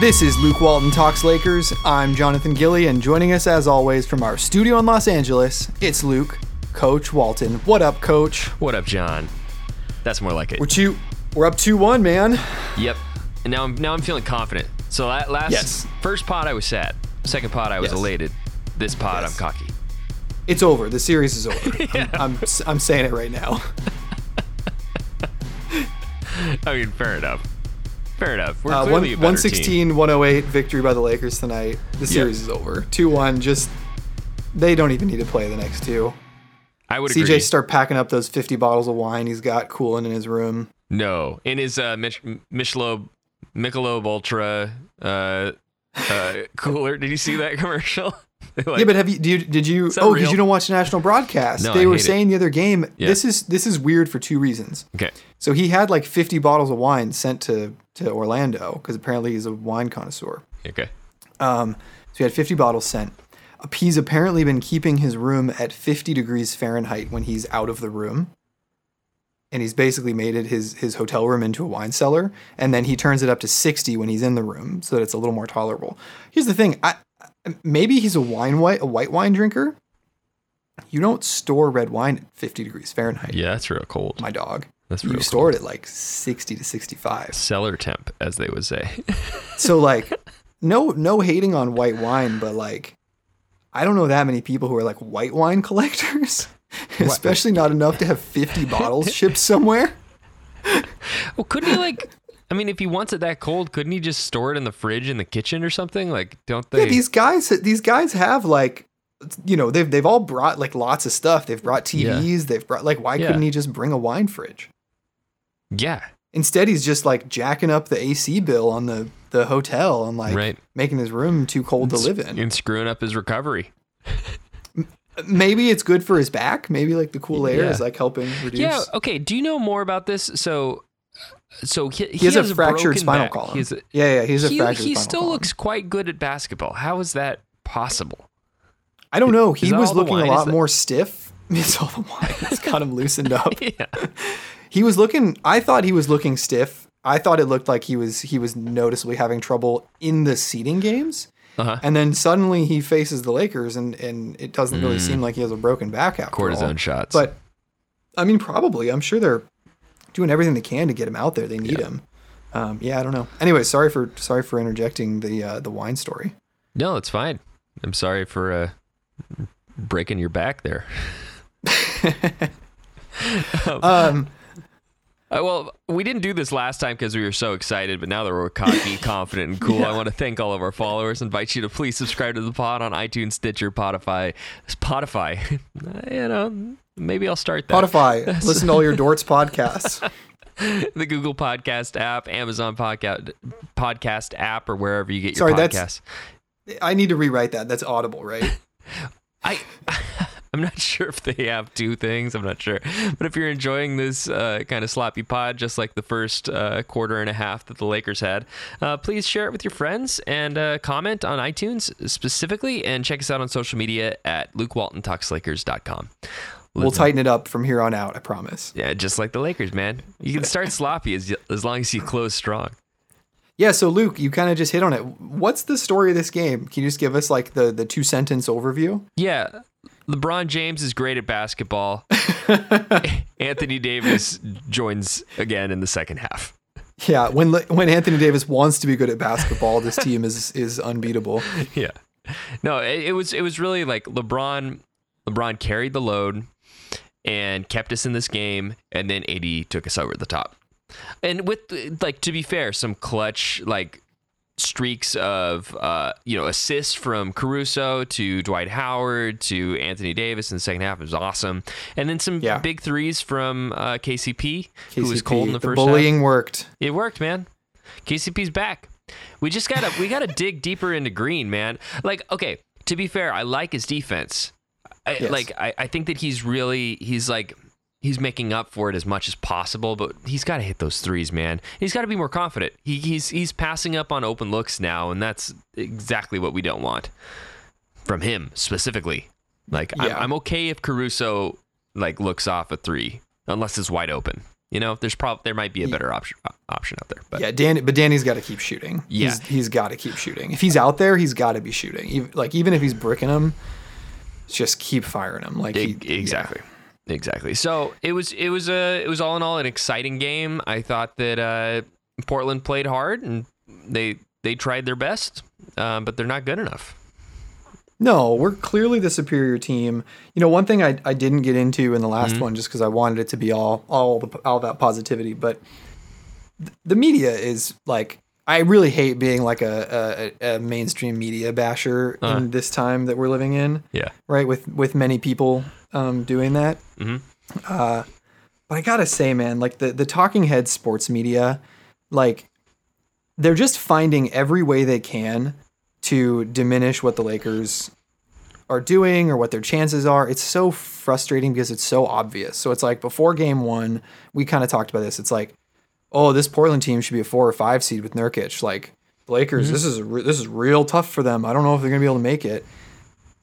This is Luke Walton Talks Lakers. I'm Jonathan Gilly, and joining us as always from our studio in Los Angeles, it's Luke, Coach Walton. What up, Coach? What up, John? That's more like it. We're two. We're up two one, man. Yep. And now I'm now I'm feeling confident. So la- last Yes. first pod I was sad. Second pod I was Yes. elated. This pod Yes. I'm cocky. It's over. The series is over. I'm, I'm I'm saying it right now. I mean, fair enough. Fair enough. We're Uh, one, clearly a better 116, 108 victory by the Lakers tonight. The series is over. 2 1. Just, they don't even need to play the next two. I would CJ agree. start packing up those 50 bottles of wine he's got cooling in his room. no, in his uh, Mich- Michelob Michelob Ultra uh, uh, cooler. Did you see that commercial? Like, yeah, but have you, do you did you oh because you don't watch national broadcast. No, they I were hate it. saying the other game Yeah. this is this is weird for two reasons. okay. So he had like 50 bottles of wine sent to to Orlando because apparently he's a wine connoisseur. Okay. Um, so he had 50 bottles sent. He's apparently been keeping his room at 50 degrees Fahrenheit when he's out of the room. And he's basically made it his his hotel room into a wine cellar, and then he turns it up to 60 when he's in the room, so that it's a little more tolerable. Here's the thing: I, maybe he's a wine white a white wine drinker. You don't store red wine at 50 degrees Fahrenheit, Yeah, that's real cold. my dog. That's real You store it at like 60 to 65. Cellar temp, as they would say. So like no no hating on white wine, but like I don't know that many people who are like white wine collectors. Especially not enough to have 50 bottles shipped somewhere. Well, couldn't he like? I mean, if he wants it that cold, couldn't he just store it in the fridge in the kitchen or something? Like, don't they? Yeah, these guys these guys have like you know, they've they've all brought like lots of stuff. They've brought TVs, they've brought like why Yeah. couldn't he just bring a wine fridge? yeah, Instead he's just like jacking up the AC bill on the the hotel and like Right. making his room too cold to live in. and screwing up his recovery. Maybe it's good for his back. Maybe like the cool air Yeah. is like helping reduce Yeah. Okay. Do you know more about this? So, so he, He has a fractured spinal back. column. He, a, Yeah, yeah, he's a he, fractured he still column. looks quite good at basketball. How is that possible? I don't know. He was looking a lot that- more stiff. It's all the wine. It's got him loosened up. Yeah. He was looking. I thought he was looking stiff. I thought it looked like he was he was noticeably having trouble in the seeding games. Uh-huh. And then suddenly he faces the Lakers, and and it doesn't really seem like he has a broken back after all. Mm. Cortisone shots. But I mean, probably. I'm sure they're doing everything they can to get him out there. They need him. Um, yeah, I don't know. Anyway, sorry for sorry for interjecting the uh, the wine story. no, it's fine. I'm sorry for uh, breaking your back there. Um, Uh, well, we didn't do this last time because we were so excited, but now that we're cocky, confident, and cool, I want to thank all of our followers. Invite you to please subscribe to the pod on iTunes, Stitcher, Spotify, Spotify. you know, maybe I'll start that. Spotify, listen to all your Dorts podcasts. the Google Podcast app, Amazon Podcast Podcast app, or wherever you get Sorry, your that's- podcasts. I need to rewrite that. That's audible, right? I I'm not sure if they have two things. I'm not sure. But if you're enjoying this uh, kind of sloppy pod, just like the first uh, quarter and a half that the Lakers had, uh, please share it with your friends and uh, comment on iTunes specifically, and check us out on social media at LukeWaltonTalksLakers.com. We'll tighten it up from here on out. I promise. Yeah, just like the Lakers, man. You can start sloppy as as long as you close strong. Yeah. So Luke, you kind of just hit on it. What's the story of this game? Can you just give us like the the two sentence overview? Yeah. LeBron James is great at basketball. Anthony Davis joins again in the second half. Yeah. When when Anthony Davis wants to be good at basketball, this team is is unbeatable. Yeah. No, it, it was it was really like LeBron LeBron carried the load and kept us in this game and then AD took us over the top. And with like to be fair, some clutch like streaks of uh, you know assists from Caruso to Dwight Howard to Anthony Davis in the second half was awesome, and then some Yeah. big threes from uh, KCP, who was cold in the, the first half. bullying worked. It worked, man. KCP's back. We just gotta we gotta dig deeper into Green, man. Like, okay, to be fair, I like his defense. I, Yes. Like, I, I think that he's really he's like he's making up for it as much as possible, but he's got to hit those threes, man. He's got to be more confident. He, he's he's passing up on open looks now, and that's exactly what we don't want from him specifically. Like, Yeah. I'm, I'm okay if Caruso like looks off a three unless it's wide open. You know, there's prob there might be a better option uh, option out there. But Yeah, Danny, but Danny's got to keep shooting. Yeah. he's, he's got to keep shooting. If he's out there, he's got to be shooting. Even, like even if he's bricking him, just keep firing him. Like he, exactly. Exactly. So it was it was a it was all in all an exciting game. I thought that uh, Portland played hard and they they tried their best, um, but they're not good enough. No, we're clearly the superior team. You know, one thing I, I didn't get into in the last Mm-hmm. one just because I wanted it to be all all the, all that positivity, but th- the media is like I really hate being like a, a, a mainstream media basher Uh-huh. in this time that we're living in, Yeah. right? With with many people um, doing that. Mhm. Uh, but I gotta say, man, like the the talking head sports media, like they're just finding every way they can to diminish what the Lakers are doing or what their chances are. It's so frustrating because it's so obvious. So it's like before game one, we kind of talked about this. It's like, oh, this Portland team should be a four or five seed with Nurkic. Like the Lakers, this is re- this is real tough for them. I don't know if they're gonna be able to make it.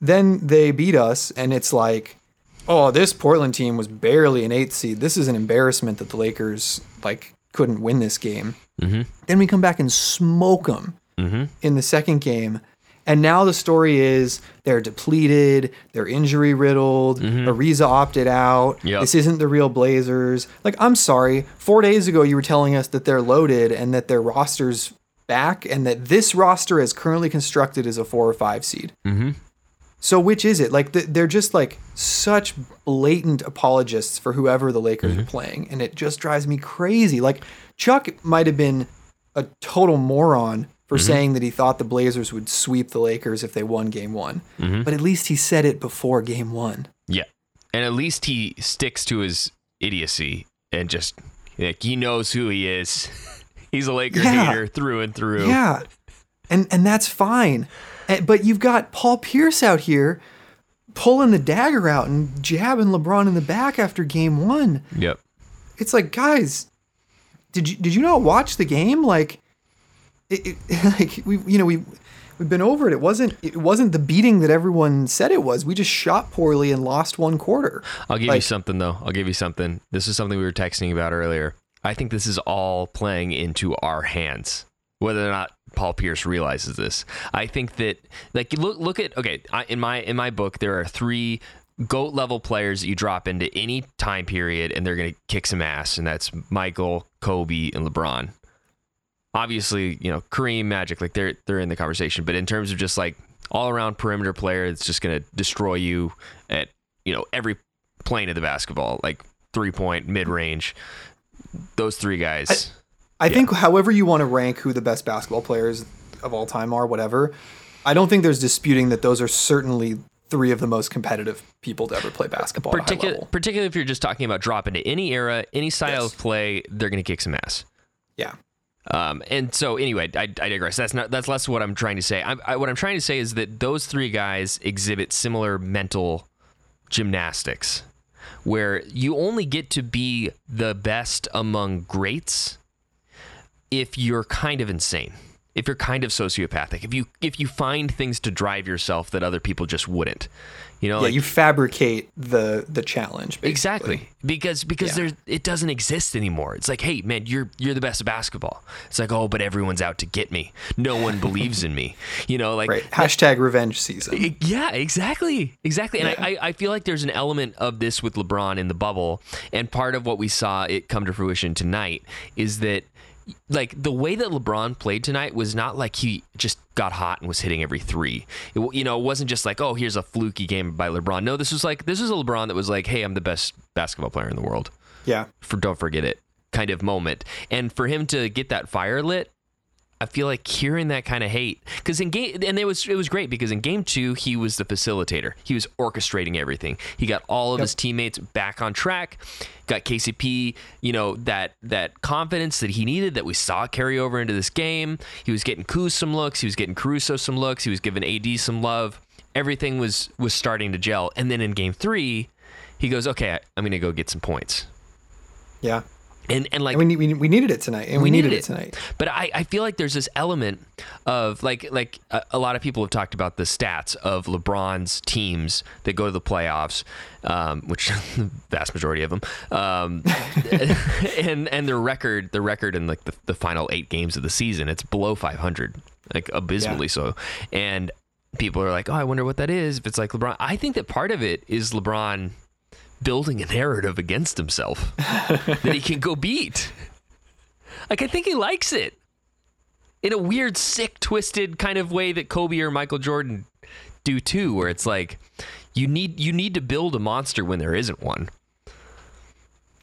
Then they beat us, and it's like, oh, this Portland team was barely an eighth seed. This is an embarrassment that the Lakers like couldn't win this game. Mm-hmm. Then we come back and smoke them Mm-hmm. in the second game. And now the story is they're depleted, they're injury riddled, Ariza opted out. Yep. This isn't the real Blazers. Like, I'm sorry, four days ago you were telling us that they're loaded and that their roster's back and that this roster as currently constructed is a four or five seed. Mm-hmm. So which is it? Like they're just like such blatant apologists for whoever the Lakers are playing, and it just drives me crazy. Like Chuck might have been a total moron for mm-hmm. saying that he thought the Blazers would sweep the Lakers if they won Game One, mm-hmm. but at least he said it before Game One. Yeah. And at least he sticks to his idiocy and just like he knows who he is. He's a Laker Yeah. hater through and through. Yeah, and and that's fine. And, but you've got Paul Pierce out here pulling the dagger out and jabbing LeBron in the back after Game One. Yep. it's like guys did you did you not watch the game like it, it like we you know we we've been over it it wasn't it wasn't the beating that everyone said it was we just shot poorly and lost one quarter I'll give you something though. I'll give you something. This is something we were texting about earlier. I think this is all playing into our hands, whether or not Paul Pierce realizes this. I think that like look look at okay I, in my in my book there are three goat level players that you drop into any time period and they're gonna kick some ass, and that's Michael, Kobe, and LeBron. Obviously, you know Kareem, Magic, like they're they're in the conversation, but in terms of just like all around perimeter player that's just gonna destroy you at you know every plane of the basketball, like three point, mid range. Those three guys. i think however you want to rank who the best basketball players of all time are whatever i don't think there's disputing that those are certainly three of the most competitive people to ever play basketball level. particularly if you're just talking about drop into any era, any style Yes. of play, they're going to kick some ass. yeah Um, and so anyway, I, I digress. That's not that's less what I'm trying to say. I, I, what I'm trying to say is that those three guys exhibit similar mental gymnastics, where you only get to be the best among greats if you're kind of insane, if you're kind of sociopathic, if you if you find things to drive yourself that other people just wouldn't. You know, yeah like, you fabricate the the challenge basically. Exactly. Because because Yeah. there's it doesn't exist anymore. It's like, hey man, you're you're the best at basketball. It's like, oh, but everyone's out to get me. No one believes in me. You know, like right hashtag revenge season Yeah, exactly, exactly. And Yeah. I, I feel like there's an element of this with LeBron in the bubble, and part of what we saw it come to fruition tonight is that, like the way that LeBron played tonight was not like he just got hot and was hitting every three. It, you know, it wasn't just like, oh, here's a fluky game by LeBron. No, this was like this was a LeBron that was like, hey, I'm the best basketball player in the world. yeah For don't forget it, kind of moment. And for him to get that fire lit, I feel like hearing that kind of hate because in game and it was it was great because in game two he was the facilitator. He was orchestrating everything. He got all of Yep. his teammates back on track. Got KCP, you know that that confidence that he needed that we saw carry over into this game. He was getting Kuz some looks. He was getting Caruso some looks. He was giving AD some love. Everything was was starting to gel. And then in game three, he goes, "Okay, I- I'm going to go get some points." Yeah. And and like And we, we, we needed it tonight, and we, needed, it tonight. But I, I feel like there's this element of like like a, a lot of people have talked about the stats of LeBron's teams that go to the playoffs, um, which the vast majority of them, um, and and their record the record in like the, the final eight games of the season it's below 500, like abysmally Yeah. so, and people are like, oh, I wonder what that is. If it's like LeBron, I think that part of it is LeBron building a narrative against himself that he can go beat. Like I think he likes it in a weird, sick, twisted kind of way that Kobe or Michael Jordan do too, where it's like you need you need to build a monster when there isn't one.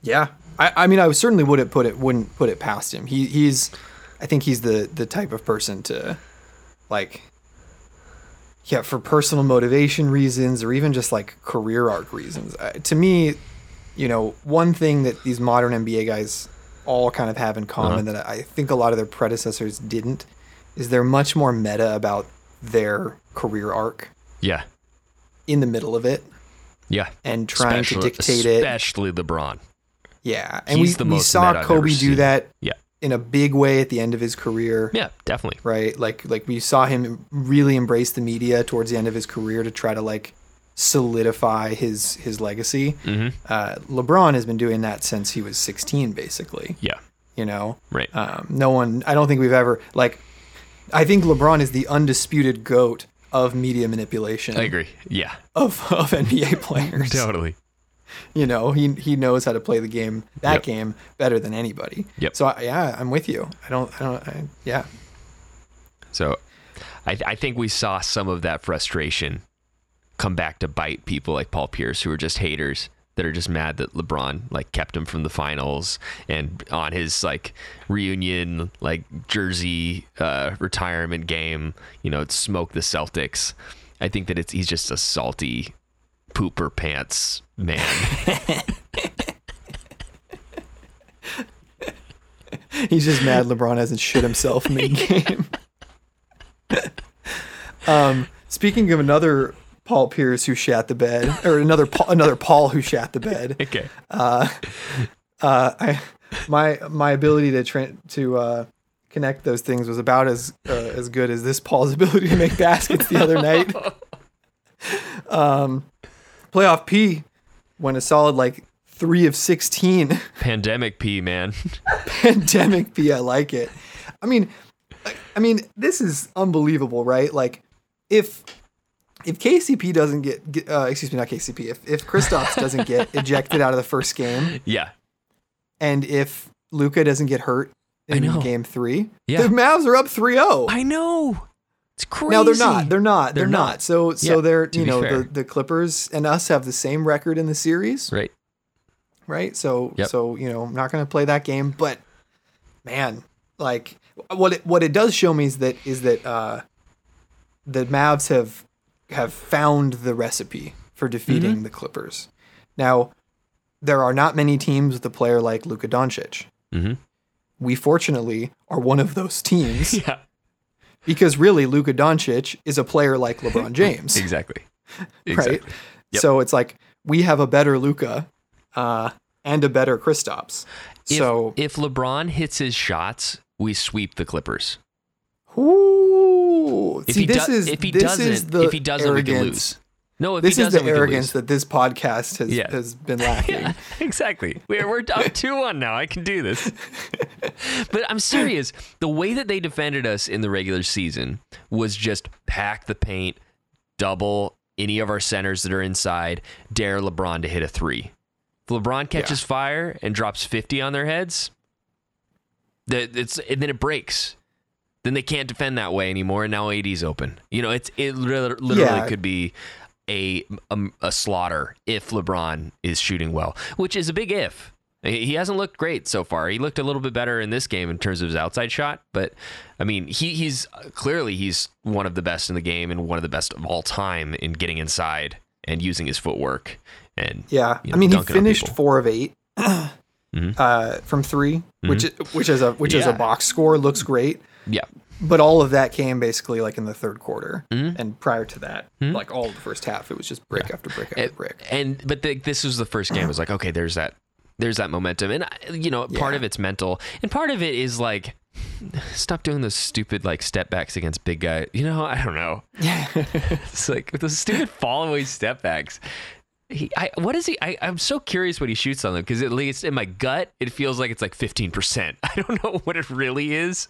Yeah, I, I mean, I certainly wouldn't put it wouldn't put it past him. He he's, I think he's the the type of person to, like, yeah, for personal motivation reasons or even just like career arc reasons. Uh, to me, you know, one thing that these modern NBA guys all kind of have in common that I think a lot of their predecessors didn't is they're much more meta about their career arc Yeah, in the middle of it yeah. and trying especially, to dictate it. especially LeBron. Yeah, and He's we, we saw Kobe do that Yeah, in a big way at the end of his career. yeah, definitely. Right? Like like we saw him really embrace the media towards the end of his career to try to like solidify his his legacy. hmm Uh, LeBron has been doing that since he was 16 basically, Yeah, you know. right. Um, no one I don't think we've ever like I think LeBron is the undisputed goat of media manipulation I agree. Yeah, of of NBA players. totally. You know, he he knows how to play the game, that Yep. game better than anybody. Yep. So I, yeah, I'm with you. I don't, I don't, I, yeah, So I, I think we saw some of that frustration come back to bite people like Paul Pierce, who are just haters that are just mad that LeBron like kept him from the finals and on his like reunion like jersey uh, retirement game, you know, smoke the Celtics. I think that it's he's just a salty pooper pants man. he's just mad LeBron hasn't shit himself mid game. um, speaking of another Paul Pierce who shat the bed, or another Paul, another Paul who shat the bed. okay. Uh, uh, I my my ability to tra- to uh, connect those things was about as uh, as good as this Paul's ability to make baskets the other night. Um, playoff P went a solid like three of sixteen. Pandemic P man. Pandemic P, I like it. I mean, I- I mean, this is unbelievable, right? Like, if if KCP doesn't get, get uh, excuse me, not KCP, if if Kristaps doesn't get ejected out of the first game, yeah. and if Luka doesn't get hurt in game three, Yeah. the Mavs are up 3-0. I know. It's crazy. Now they're not. They're not. They're, They're not. not. So so Yeah, they're you know fair. the the Clippers and us have the same record in the series, right. right? So Yep. so you know I'm not going to play that game, but man, like what it what it does show me is that is that uh, the Mavs have have found the recipe for defeating Mm-hmm. the Clippers. Now there are not many teams with a player like Luka Doncic. Mhm. We fortunately are one of those teams Yeah. Because really Luka Doncic is a player like LeBron James, Exactly. right? Exactly. Yep. So it's like we have a better Luka uh, and a better Kristaps. So if LeBron hits his shots, we sweep the Clippers. Ooh, If see, he this do- is if he this doesn't- is the if he doesn't, we can lose. No, This is the arrogance that this podcast has Yeah. has been lacking. yeah, exactly. We're we're up two one now. I can do this. but I'm serious. The way that they defended us in the regular season was just pack the paint, double any of our centers that are inside, dare LeBron to hit a three. If LeBron catches fire and drops 50 on their heads, that it's and then it breaks. Then they can't defend that way anymore, and now AD's open. You know, it's it lit- literally Yeah. could be a, a a slaughter if LeBron is shooting well, which is a big if. He hasn't looked great so far. He looked a little bit better in this game in terms of his outside shot, but I mean, he he's clearly he's one of the best in the game and one of the best of all time in getting inside and using his footwork. And Yeah, you I mean he finished four of 8 Mhm. uh, from 3 which which is a which is a box score looks great. yeah, But all of that came basically like in the third quarter, Mhm. and prior to that, Mhm. like all of the first half, it was just brick after brick after and, brick. and but the, this was the first game. It was like okay, there's that there's that momentum, and you know, part Yeah. of it's mental, and part of it is like. Stop doing those stupid like step backs against big guy. You know, I don't know. It's like those stupid fall away step backs. He, I, what is he? I, I'm so curious what he shoots on them because at least in my gut, it feels like it's like 15%. I don't know what it really is,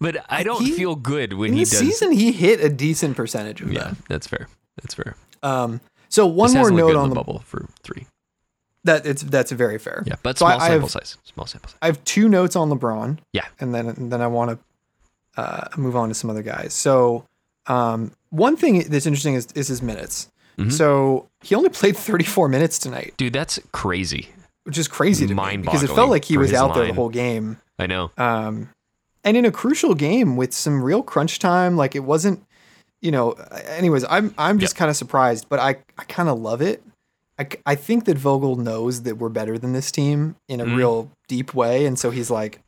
but I don't He- feel good when he does. season, he hit a decent percentage of yeah, them. that's fair. That's fair. Um, so one This more note on the bubble for three. that it's that's very fair. Yeah, but So small I have- sample size. Small sample size. I have two notes on LeBron. Yeah. and then and then I want to uh, move on to some other guys. So um, one thing that's interesting is, is his minutes. Mhm. So he only played 34 minutes tonight, Dude, that's crazy. which is crazy to me because it felt like he was out there the whole game. I know. Um, and in a crucial game with some real crunch time, like it wasn't, you know. Anyways, I'm I'm just kind of surprised, but I I kind of love it. I, I think that Vogel knows that we're better than this team in a Mm. real deep way, and so he's like,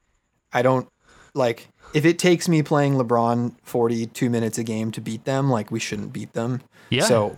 I don't like if it takes me playing LeBron 42 minutes a game to beat them, like we shouldn't beat them. Yeah. So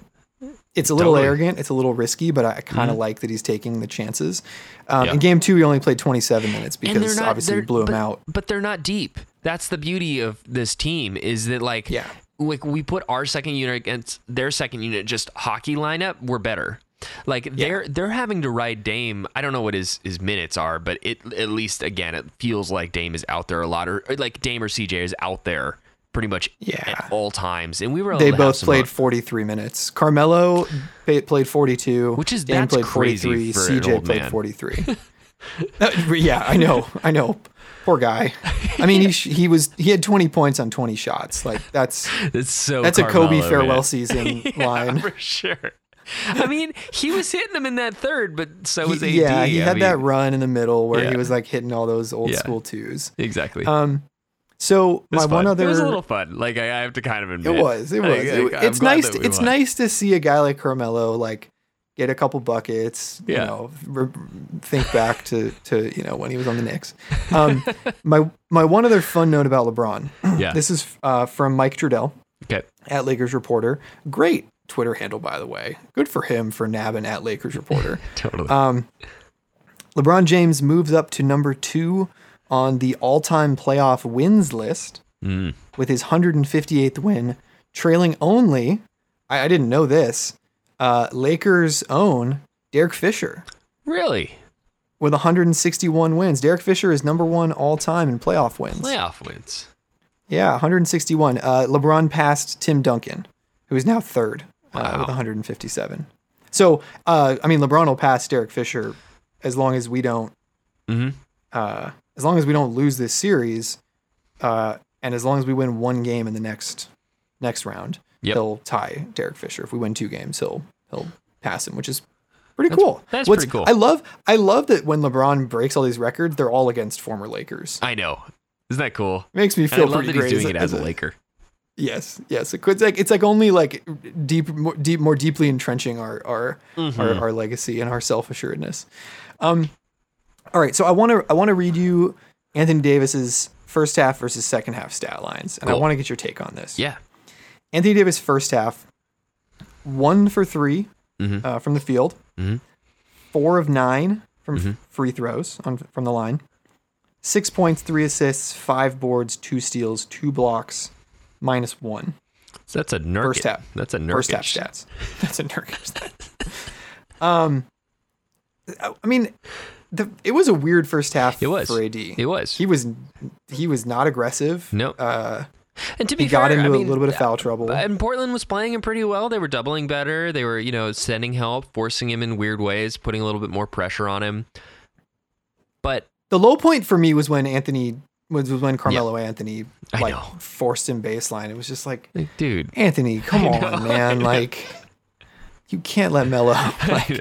it's a little Totally. arrogant. It's a little risky, but I, kind of Mhm. like that he's taking the chances. Um, Yeah. In game two, he only played 27 minutes because not- obviously we blew him but- out. But they're not deep. That's the beauty of this team is that like Yeah. like we put our second unit against their second unit just hockey lineup, we're better. Like they're they're having to ride Dame. I don't know what his his minutes are, but it at least again it feels like Dame is out there a lot, or, or like Dame or CJ is out there pretty much Yeah. at all times. And we were They both played fun. 43 minutes. Carmelo played 42. Which is- Dan that's played crazy 43. for an CJ old played man. 43. Uh, yeah, I know. I know. Poor guy. I mean, he he was he had 20 points on 20 shots. Like that's It's so that's a Kobe farewell man. season Yeah, line. for sure. I mean, he was hitting them in that third, but so was AD. Yeah, he I had that run in the middle where Yeah. he was like hitting all those old Yeah. school twos. exactly. Um, so my one other It was a little fun. Like I, I have to kind of admit. It was. It was. Like, It- it's nice. To, it's won. nice to see a guy like Carmelo like get a couple buckets. You Yeah. know, re- think back to to you know when he was on the Knicks. Um, my my one other fun note about LeBron. Yeah. This is uh, from Mike Trudell okay. at Lakers Reporter. Great Twitter handle, by the way. Good for him for nabbing at Lakers Reporter. Totally. Um, LeBron James moves up to number two on the all-time playoff wins list Mm. with his 158th win, trailing only, I, I didn't know this, uh, Lakers' own Derek Fisher Really? with 161 wins. Derek Fisher is number one all time in playoff wins. Playoff wins. Yeah, 161. Uh, LeBron passed Tim Duncan, who is now third uh, with 157. So, uh, I mean, LeBron will pass Derek Fisher as long as we don't Mm-hmm. As long as we don't lose this series, uh, and as long as we win one game in the next next round, Yep. he'll tie Derek Fisher. If we win two games, he'll he'll pass him, which is pretty cool. that's What's- pretty cool. I love I love that when LeBron breaks all these records, they're all against former Lakers. I know. Isn't that cool? makes me And I feel love pretty that he's great. doing it as a Laker. Yes, yes. It's like it's like only like deep, more, deep, more deeply entrenching our our, Mm-hmm. our our legacy and our self assuredness. Um, all right, so I want to I want to read you Anthony Davis's first half versus second half stat lines, and I want to get your take on this. Yeah. Anthony Davis first half, one for 3 Mhm. uh, from the field, Mhm. four of nine from Mhm. free throws on from the line, six points, three assists, five boards, two steals, two blocks, minus one. So that's a Nurkic. First half. That's a Nurkic. First half stats. That's a Nurkic stat. um, I mean, the, it was a weird first half It was. for AD. It was. He was he was not aggressive. No. Uh, and to be he got into I a mean, little bit of foul trouble. And Portland was playing him pretty well. They were doubling better. They were, you know, sending help, forcing him in weird ways, putting a little bit more pressure on him. But The low point for me was when Anthony was, was when Carmelo Anthony like forced him baseline. It was just like like, dude, Anthony, come on, man. Like you can't let Melo. Like.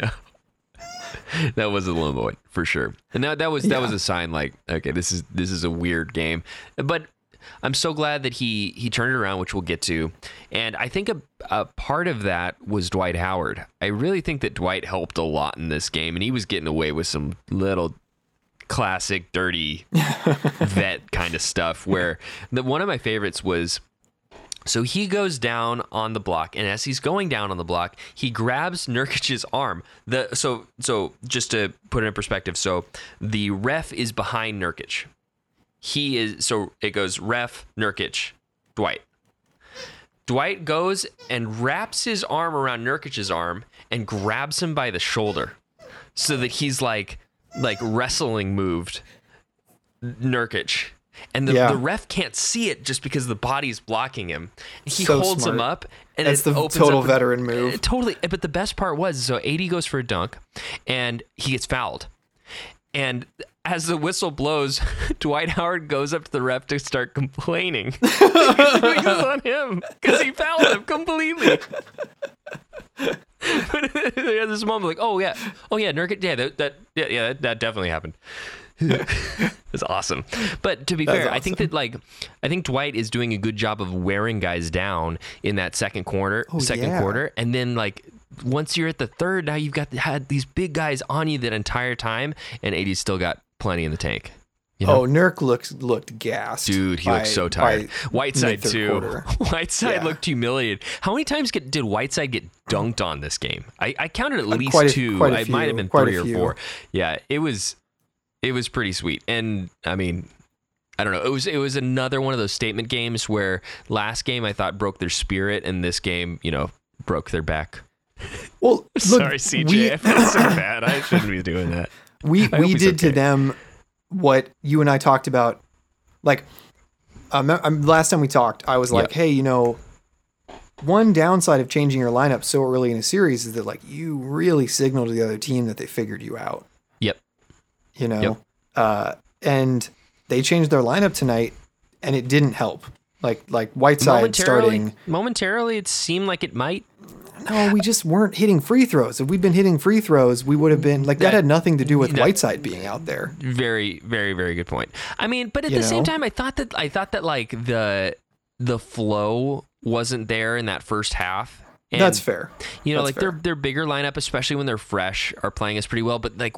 that was a low point for sure. And that that was that was a sign like, okay, this is this is a weird game. But I'm so glad that he he turned it around, which we'll get to. And I think a, a part of that was Dwight Howard. I really think that Dwight helped a lot in this game, and he was getting away with some little classic dirty vet kind of stuff. Where the one of my favorites was So he goes down on the block, and as he's going down on the block, he grabs Nurkic's arm. The so so just to put it in perspective, so the ref is behind Nurkic. He is so it goes ref Nurkic, Dwight. Dwight goes and wraps his arm around Nurkic's arm and grabs him by the shoulder, so that he's like like wrestling moved Nurkic. And the, Yeah. the ref can't see it just because the body's blocking him. He So holds him up, and That's it the total veteran move. Uh, Totally. But the best part was so AD goes for a dunk, and he gets fouled. And as the whistle blows, Dwight Howard goes up to the ref to start complaining. it's on him because he fouled him completely. but there's this moment like, oh yeah, oh yeah, Nurkic, yeah, that, that yeah, yeah, that, that definitely happened. It's awesome. But to be That's fair, I think that like I think Dwight is doing a good job of wearing guys down in that second quarter, oh, second yeah. quarter, and then like once you're at the third, now you've got had these big guys on you that entire time, and AD's still got plenty in the tank. You know? Oh, Nurk looked looked gassed. Dude, he by- looked so tired. Whiteside too. quarter. Whiteside Yeah. looked humiliated. How many times get, did Whiteside get dunked on this game? I, I counted at uh, least quite a- two. a it might have been three or four. Yeah, it was it was pretty sweet. And I mean, I don't know. It was it was another one of those statement games where last game I thought broke their spirit, and this game, you know, broke their back. Well, look, Sorry, CJ. we- I feel so bad. I shouldn't be doing that. we hope we he's did to them what you and I talked about. Like, um, um, last time we talked, I was like, Yep. "Hey, you know, one downside of changing your lineup so early in a series is that like you really signal to the other team that they figured you out." You know, Yep. uh, and they changed their lineup tonight, and it didn't help. Like like Whiteside Momentarily, starting. momentarily, it seemed like it might. No, we just weren't hitting free throws. If we'd been hitting free throws, we would have been like that, That- had nothing to do with no. Whiteside being out there. very very very good point i mean but at You the same time i thought that i thought that like the the flow wasn't there in that first half and, That's fair. you know That's like their their bigger lineup especially when they're fresh are playing us pretty well but like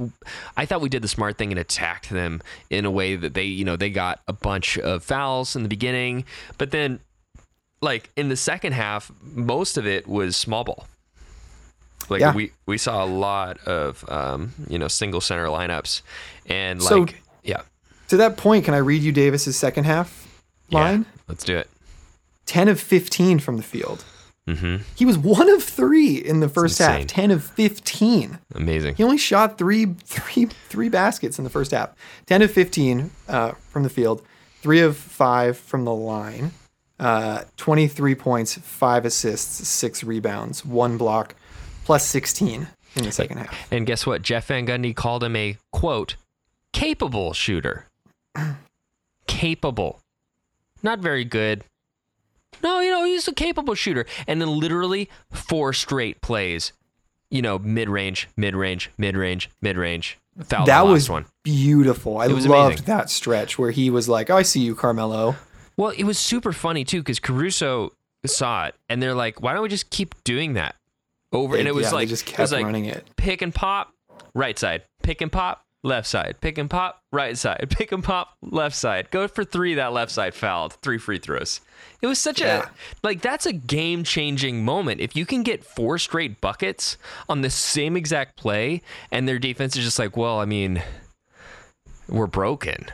i thought we did the smart thing and attacked them in a way that they you know they got a bunch of fouls in the beginning but then like in the second half most of it was small ball like Yeah. we we saw a lot of um you know single center lineups and So- like yeah To that point, can I read you Davis's second half line? yeah, let's do it 10 of 15 from the field. Mm-hmm He was one of three in the first half. 10 of 15. amazing He only shot three, three, three baskets in the first half. 10 of 15 uh, from the field, three of five from the line, uh, 23 points, five assists, six rebounds, one block, plus 16 in the second half. and guess what jeff van gundy called him a quote capable shooter capable not very good no you know he's a capable shooter and then literally four straight plays you know mid-range mid-range mid-range mid-range that the last was one beautiful. I was loved amazing. that stretch where he was like, oh, I see you, Carmelo. Well, it was super funny too because Caruso saw it and they're like, "Why don't we just keep doing that over?" and it was yeah, like just it was like running it. pick and pop, right side, pick and pop, left side, pick and pop, right side, pick and pop, left side. Go for three. That left side fouled. Three free throws. It was such Yeah. a like that's a game changing moment. If you can get four straight buckets on the same exact play, and their defense is just like, well, I mean, we're broken.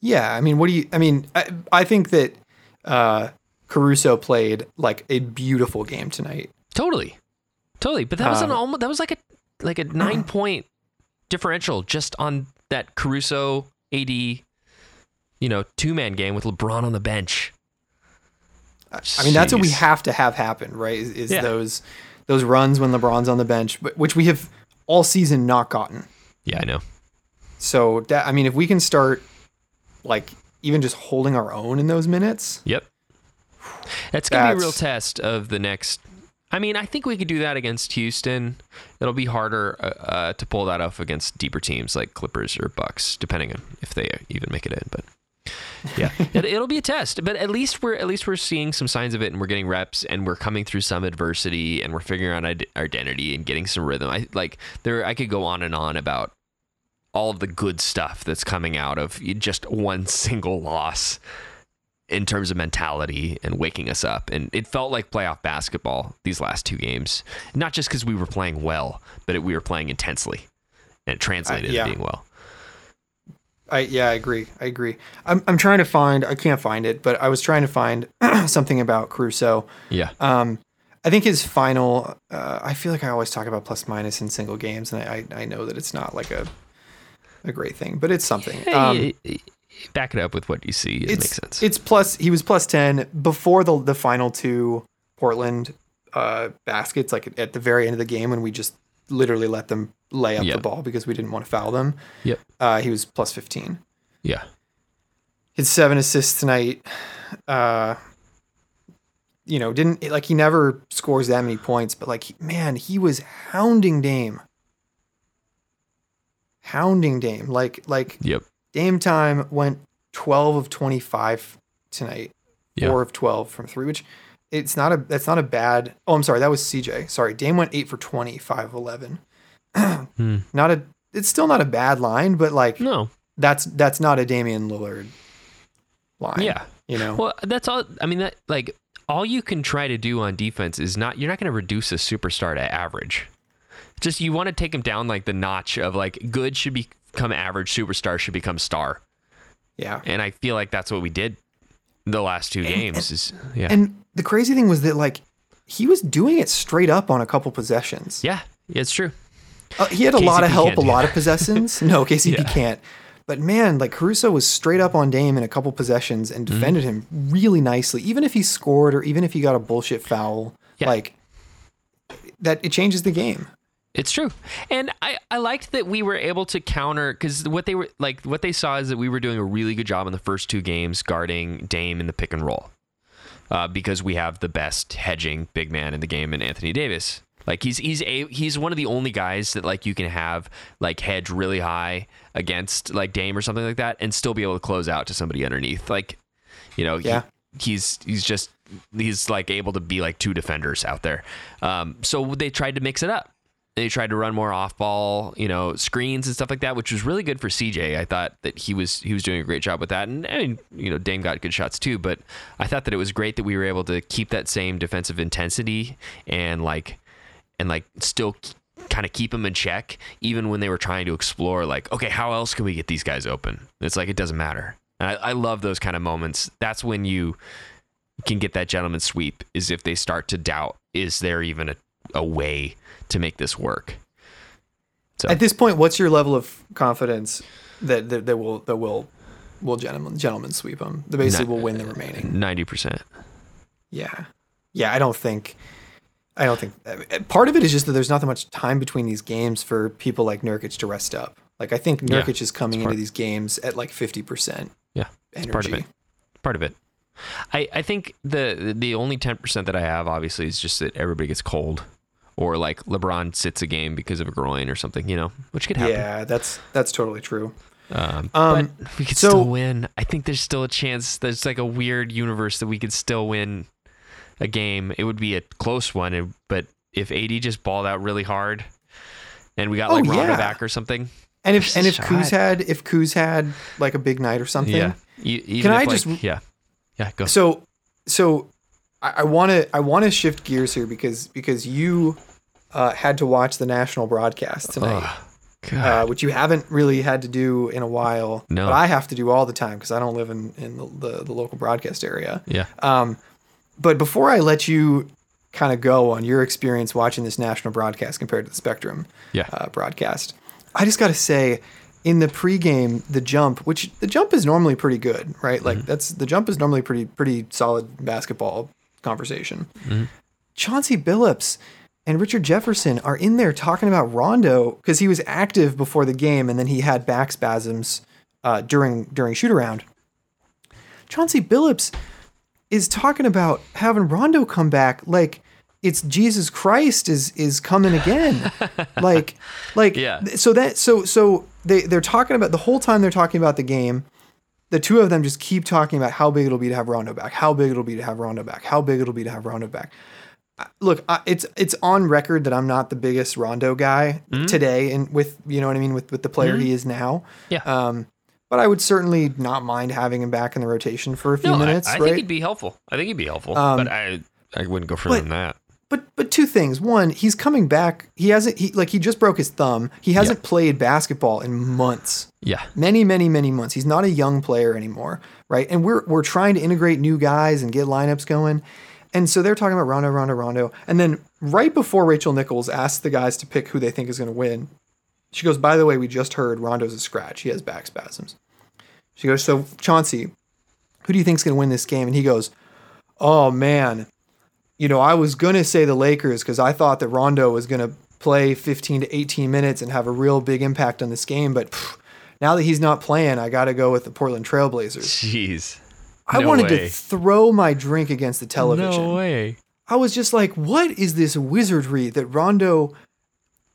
Yeah, I mean, what do you? I mean, I, I think that uh, Caruso played like a beautiful game tonight. Totally, totally. But that was an Um, almost that was like a like a nine point differential just on that Caruso AD, you know, two man game with LeBron on the bench. I mean, that's what we have to have happen, right? Is, is Yeah. those those runs when LeBron's on the bench, but which we have all season not gotten. Yeah, I know. So that I mean, if we can start like even just holding our own in those minutes, Yep. That's gonna be a real test of the next. I mean, I think we could do that against Houston. It'll be harder uh, uh, to pull that off against deeper teams like Clippers or Bucks, depending on if they even make it in. But yeah, it, it'll be a test. But at least we're at least we're seeing some signs of it, and we're getting reps, and we're coming through some adversity, and we're figuring out our identity and getting some rhythm. I like there. I could go on and on about all of the good stuff that's coming out of just one single loss. In terms of mentality and waking us up. And it felt like playoff basketball these last two games, not just because we were playing well, but it, we were playing intensely, and it translated Uh, yeah. being well. I yeah, I agree. I agree. I'm I'm trying to find. I can't find it, but I was trying to find something about Caruso. Yeah, Um, I think his final. Uh, I feel like I always talk about plus minus in single games, and I I, I know that it's not like a a great thing, but it's something. Um, back it up with what you see. It it's makes sense. it's plus. He was plus ten before the the final two Portland uh, baskets, like at the very end of the game when we just literally let them lay up Yeah. the ball because we didn't want to foul them. Yep. Uh, he was plus fifteen. yeah, his seven assists tonight. Uh, you know, didn't like he never scores that many points, but like man, he was hounding Dame, hounding Dame. Like like yep, Dame time went twelve of twenty five tonight, Yeah. four of twelve from three, which it's not a that's not a bad. Oh, I'm sorry, that was CJ. Sorry, Dame went eight for 20, 5 of 11. Hmm. Not a. It's still not a bad line, but like no, that's that's not a Damian Lillard line. yeah. You know. Well, that's all. I mean, that like all you can try to do on defense is not. You're not going to reduce a superstar to average. Just you want to take him down like the notch of like good should become average, superstar should become star, yeah. and I feel like that's what we did the last two games. Is yeah, And the crazy thing was that like he was doing it straight up on a couple possessions. yeah, it's true. Uh, he had a lot of help, a lot that. of possessions. No, KCP Yeah. can't. But man, like Caruso was straight up on Dame in a couple possessions and Mm-hmm. defended him really nicely. Even if he scored or even if he got a bullshit foul, Yeah. like that, it changes the game. It's true. And I, I liked that we were able to counter because what they were like, what they saw is that we were doing a really good job in the first two games guarding Dame in the pick and roll uh, because we have the best hedging big man in the game in Anthony Davis. Like he's he's a he's one of the only guys that like you can have like hedge really high against like Dame or something like that and still be able to close out to somebody underneath. Like, you know, he- Yeah. he's he's just he's like able to be like two defenders out there. Um, so they tried to mix it up. They tried to run more off ball, you know, screens and stuff like that, which was really good for CJ. I thought that he was he was doing a great job with that, and, and you know, Dame got good shots too. But I thought that it was great that we were able to keep that same defensive intensity and like and like still kind of keep them in check, even when they were trying to explore. Like, okay, how else can we get these guys open? It's like it doesn't matter. And I, I love those kind of moments. That's when you can get that gentleman sweep. Is if they start to doubt, is there even a, a way to make this work? So At this point, what's your level of confidence that that, that will that will will gentlemen gentlemen sweep them? That basically will win the remaining. ninety percent. Yeah, yeah. I don't think. I don't think uh, part of it is just that there's not that much time between these games for people like Nurkic to rest up. Like I think Yeah, Nurkic is coming into these games at like fifty percent Yeah, energy. part of it. Part of it. I, I think the the only ten percent that I have obviously is just that everybody gets cold, or like LeBron sits a game because of a groin or something, you know, which could happen. Yeah, that's that's totally true. Um, Um, but we could so- still win. I think there's still a chance. There's like a weird universe that we could still win a game. It would be a close one, but if AD just balled out really hard, and we got Oh, like Rondo yeah. back or something, And if and if Kuz had if Kuz had like a big night or something, yeah. E- Can I like- just- yeah, yeah, go. So, so I want to I want to shift gears here because because you uh, had to watch the national broadcast tonight, God. uh, which you haven't really had to do in a while. No. but I have to do all the time because I don't live in in the, the, the local broadcast area. yeah, Um, but before I let you kind of go on your experience watching this national broadcast compared to the Spectrum yeah, uh, broadcast, I just got to say, in the pregame, the jump, which the jump is normally pretty good, right? Like that's the jump is normally pretty pretty solid basketball conversation. Chauncey Billups and Richard Jefferson are in there talking about Rondo because he was active before the game and then he had back spasms uh, during during shoot around. Chauncey Billups is talking about having Rondo come back like it's Jesus Christ is is coming again. like like Yeah. so that so so they they're talking about the whole time they're talking about the game. The two of them just keep talking about how big it'll be to have Rondo back, how big it'll be to have Rondo back, how big it'll be to have Rondo back. Look, I, it's it's on record that I'm not the biggest Rondo guy Mm-hmm. today, and with you know what I mean with with the player he is now. yeah. Um, but I would certainly not mind having him back in the rotation for a few No, I- minutes, I, right? think he'd be helpful. I think he'd be helpful, Um, but I I wouldn't go further than that. But but two things. One, he's coming back. He hasn't he like he just broke his thumb. He hasn't played basketball in months. Yeah, Many, many, many months. He's not a young player anymore, right? And we're we're trying to integrate new guys and get lineups going. And so they're talking about Rondo, Rondo, Rondo. And then right before Rachel Nichols asks the guys to pick who they think is going to win, she goes, "By the way, we just heard Rondo's a scratch. He has back spasms." She goes, "So Chauncey, who do you think's going to win this game?" And he goes, "Oh man, you know, I was going to say the Lakers because I thought that Rondo was going to play 15 to 18 minutes and have a real big impact on this game, but phew, now that he's not playing, I got to go with the Portland Trailblazers." jeez, I No wanted way. to throw my drink against the television. no way. I was just like, what is this wizardry that Rondo,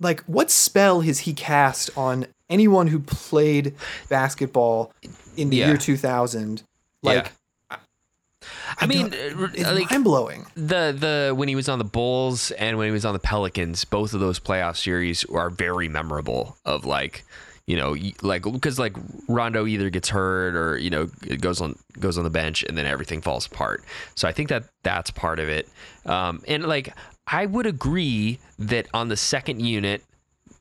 like, what spell has he cast on anyone who played basketball in the Yeah. year 2000? Like, I, mean, don't- uh, it's like mind blowing. the the when he was on the Bulls and when he was on the Pelicans, both of those playoff series are very memorable. Of like, you know, like because like Rondo either gets hurt or you know it goes on goes on the bench and then everything falls apart. So I think that that's part of it. Um, and like I would agree that on the second unit.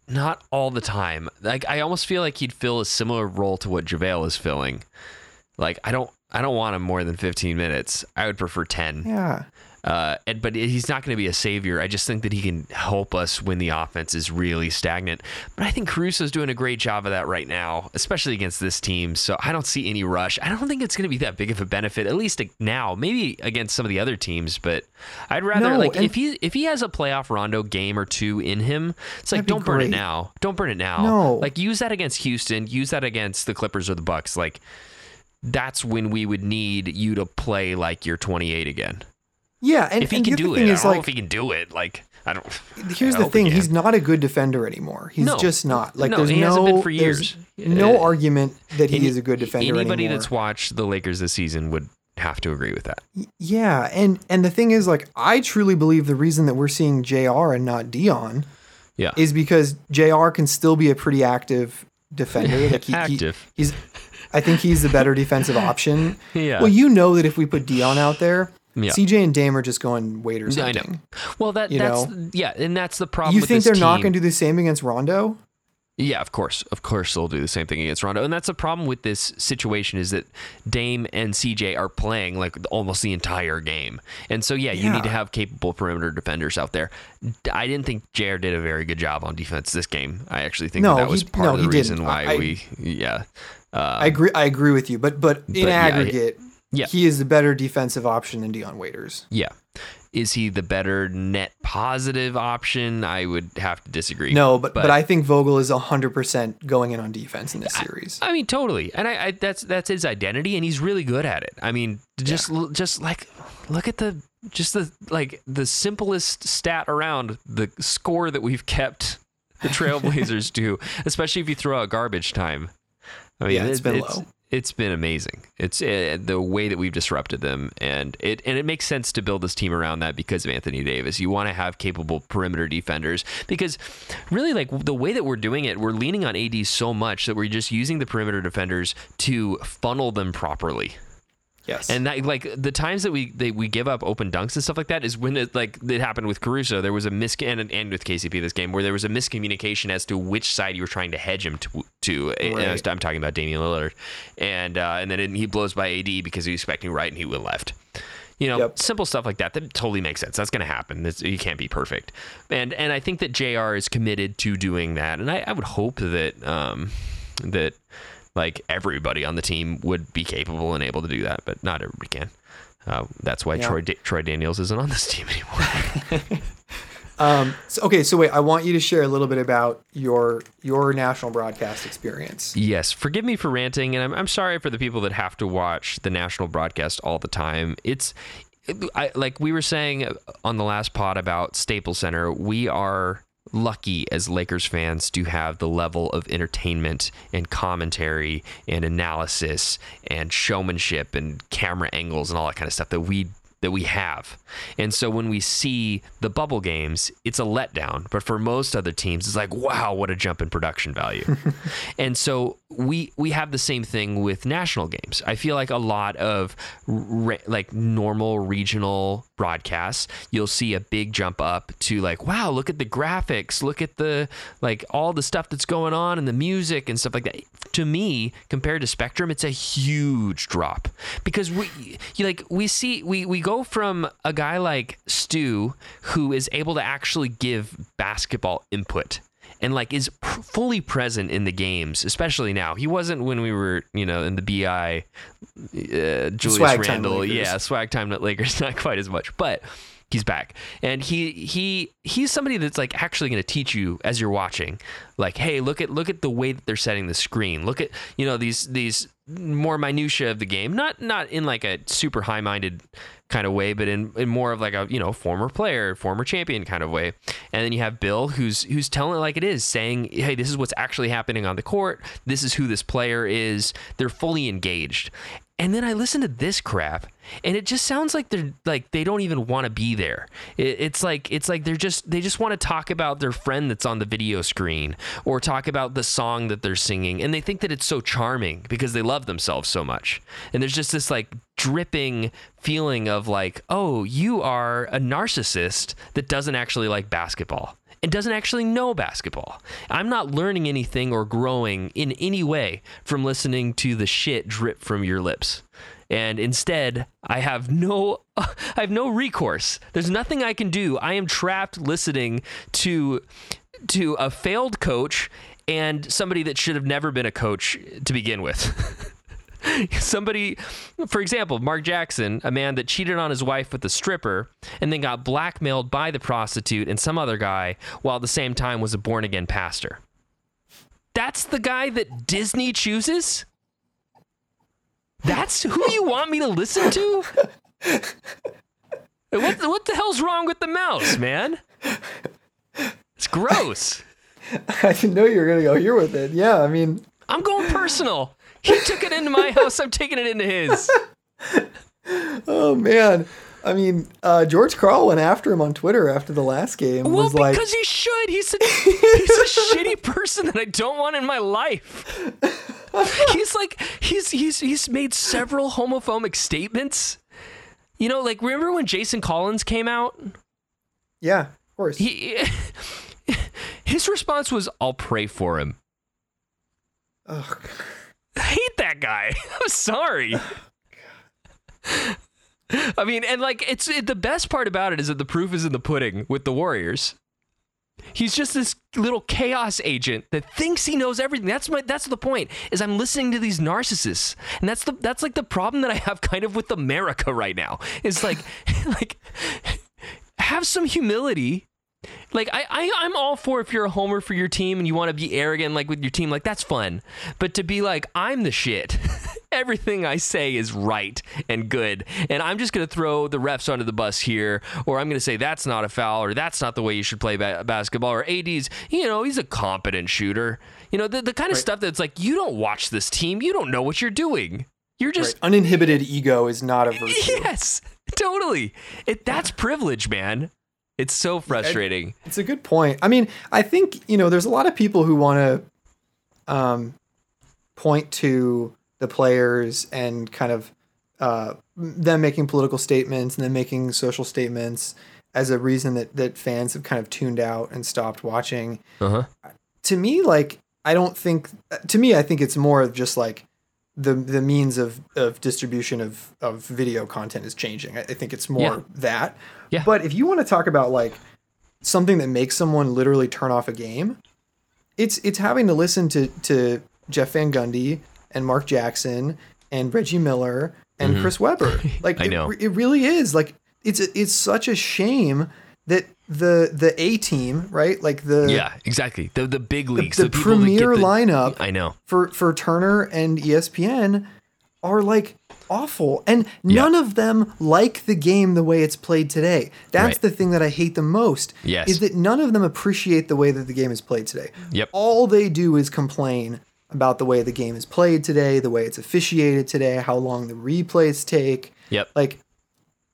Not all the time. Like I almost feel like he'd fill a similar role to what JaVale is filling. Like I don't I don't want him more than 15 minutes. I would prefer 10. Yeah. Uh, and, but he's not going to be a savior. I just think that he can help us when the offense is really stagnant. But I think Caruso's doing a great job of that right now, especially against this team. So I don't see any rush. I don't think it's going to be that big of a benefit, at least now. Maybe against some of the other teams, but I'd rather No, like if he if he has a playoff Rondo game or two in him, it's like don't burn it now. Don't burn it now. No. like use that against Houston. Use that against the Clippers or the Bucks. Like that's when we would need you to play like you're 28 again Yeah. And, if he and can do it, I don't know if he can do it. Like I don't. here's I the hope he thing: he's not a good defender anymore. He's No. just not. Like, No, there's he no, for years. no Uh, argument that he Any- is a good defender Anybody anymore. that's watched the Lakers this season would have to agree with that. Yeah, and and the thing is, like, I truly believe the reason that we're seeing Jr. and not Dion Yeah. is because Jr. can still be a pretty active defender. Like he, he- Active. he's, I think he's the better defensive option. Yeah. Well, you know that if we put Dion out there, Yeah. CJ and Dame are just going waiters I know. Well, that You that's know? yeah, and that's the problem. You think they're not going to do the same against Rondo? Yeah, of course, of course they'll do the same thing against Rondo, and that's the problem with this situation is that Dame and CJ are playing like almost the entire game, and so yeah, you need to have capable perimeter defenders out there. I didn't think Jr. did a very good job on defense this game. I actually think No, that, that was he- part no, of the reason didn't. why I- we yeah. Uh, I agree. I agree with you, but but in But, yeah, aggregate, yeah. he is the better defensive option than Dion Waiters. Yeah. Is he the better net positive option? I would have to disagree. No, but, but I think Vogel is hundred percent going in on defense in this series. I mean, totally, and I, I that's that's his identity, and he's really good at it. I mean, just l just like look at the just the like the simplest stat around the score that we've kept the Trailblazers do, especially if you throw out garbage time. I mean, Yeah, it's it- been it's, low. It's been amazing. It's uh, the way that we've disrupted them, and it and it makes sense to build this team around that because of Anthony Davis. You want to have capable perimeter defenders because, really, like the way that we're doing it, we're leaning on AD so much that we're just using the perimeter defenders to funnel them properly. Yes, And that, like the times that we they, we give up open dunks and stuff like that is when it like it happened with Caruso. There was a mis and, and with KCP this game where there was a miscommunication as to which side you were trying to hedge him to. to Right. I'm talking about Damian Lillard, and uh, and then it, he blows by AD because he was expecting right and he went left. You know, Yep. simple stuff like that that totally makes sense. That's going to happen. It's, you can't be perfect, and and I think that Jr. is committed to doing that, and I, I would hope that um, that like everybody on the team would be capable and able to do that, but not everybody can. Uh, that's why Yeah. Troy Da- Troy Daniels isn't on this team anymore. Um, so, okay, so wait, I want you to share a little bit about your your national broadcast experience. yes, forgive me for ranting, and I'm I'm sorry for the people that have to watch the national broadcast all the time. It's I, like we were saying on the last pod about Staples Center, we are lucky as Lakers fans to have the level of entertainment and commentary and analysis and showmanship and camera angles and all that kind of stuff that we that we have. And so when we see the bubble games, it's a letdown. But for most other teams, it's like, wow, what a jump in production value. and so we we have the same thing with national games. I feel like a lot of re- like normal regional broadcasts, you'll see a big jump up to like, wow, look at the graphics, look at the like all the stuff that's going on and the music and stuff like that. To me, compared to Spectrum, it's a huge drop because we you like we see we we go from a guy like Stu who is able to actually give basketball input and like is pr- fully present in the games, especially now. He wasn't when we were, you know, in the BI, uh, Julius Swag Randle, yeah, swag time at Lakers, not quite as much, but he's back, and he he he's somebody that's like actually going to teach you as you're watching, like, hey, look at look at the way that they're setting the screen, look at you know these these more minutia of the game, not not in like a super high minded kind of way, but in, in more of like a you know former player, former champion kind of way. And then you have Bill, who's who's telling it like it is, saying, "Hey, this is what's actually happening on the court. This is who this player is. They're fully engaged." And then I listen to this crap, and it just sounds like they're like they don't even want to be there. It, it's like it's like they're just they just want to talk about their friend that's on the video screen or talk about the song that they're singing, and they think that it's so charming because they love themselves so much. And there's just this like dripping feeling of like, oh, you are a narcissist that doesn't actually like basketball and doesn't actually know basketball. I'm not learning anything or growing in any way from listening to the shit drip from your lips. And instead, I have no I have no recourse. There's nothing I can do. I am trapped listening to to a failed coach and somebody that should have never been a coach to begin with. somebody for example mark jackson a man that cheated on his wife with a stripper and then got blackmailed by the prostitute and some other guy while at the same time was a born-again pastor. That's the guy that disney chooses? That's who you want me to listen to? What, what the hell's wrong with the mouse man? It's gross. I didn't know you were gonna go here with it. Yeah, I mean, i'm going personal he took it into my house i'm taking it into his oh man. I mean, uh, George Karl went after him on Twitter after the last game. Well, was like, because he should. He's a, he's a shitty person that I don't want in my life. He's like he's he's he's made several homophobic statements. You know, like remember when Jason Collins came out? yeah, of course. He his response was, "I'll pray for him." Ugh. I hate that guy. I'm sorry. I mean, and like it's it, the best part about it is that the proof is in the pudding with the Warriors. He's just this little chaos agent that thinks he knows everything. That's my that's the point. Is I'm listening to these narcissists. And that's the that's like the problem that I have kind of with America right now. Is like like have some humility like I, I I'm all for if you're a homer for your team and you want to be arrogant like with your team, like that's fun. But to be like, I'm the shit. Everything I say is right and good. And I'm just gonna throw the refs under the bus here, or I'm gonna say that's not a foul, or that's not the way you should play ba- basketball, or AD's, you know, he's a competent shooter. You know, the, the kind of Right. stuff that's like, you don't watch this team, you don't know what you're doing. You're just Right. Uninhibited ego is not a virtue. Yes, totally. It that's privilege, man. It's so frustrating. It's a good point. I mean, I think you know, there's a lot of people who want to um, point to the players and kind of uh, them making political statements and then making social statements as a reason that that fans have kind of tuned out and stopped watching. Uh huh. To me, like I don't think. To me, I think it's more of just like the the means of, of distribution of, of video content is changing. I, I think it's more Yeah. that. Yeah. But if you want to talk about like something that makes someone literally turn off a game, it's it's having to listen to to Jeff Van Gundy and Mark Jackson and Reggie Miller and Chris Webber. Like Mm-hmm. I it, know. it really is. Like it's it's such a shame that the the A team, right? Like the Yeah, exactly. The the big leagues, the the, get premier the- lineup I know. for for Turner and ESPN are like awful and none of them like the game the way it's played today. That's Right. the thing that I hate the most. Yes. Is that none of them appreciate the way that the game is played today. Yep. All they do is complain about the way the game is played today, the way it's officiated today, how long the replays take. Yep. Like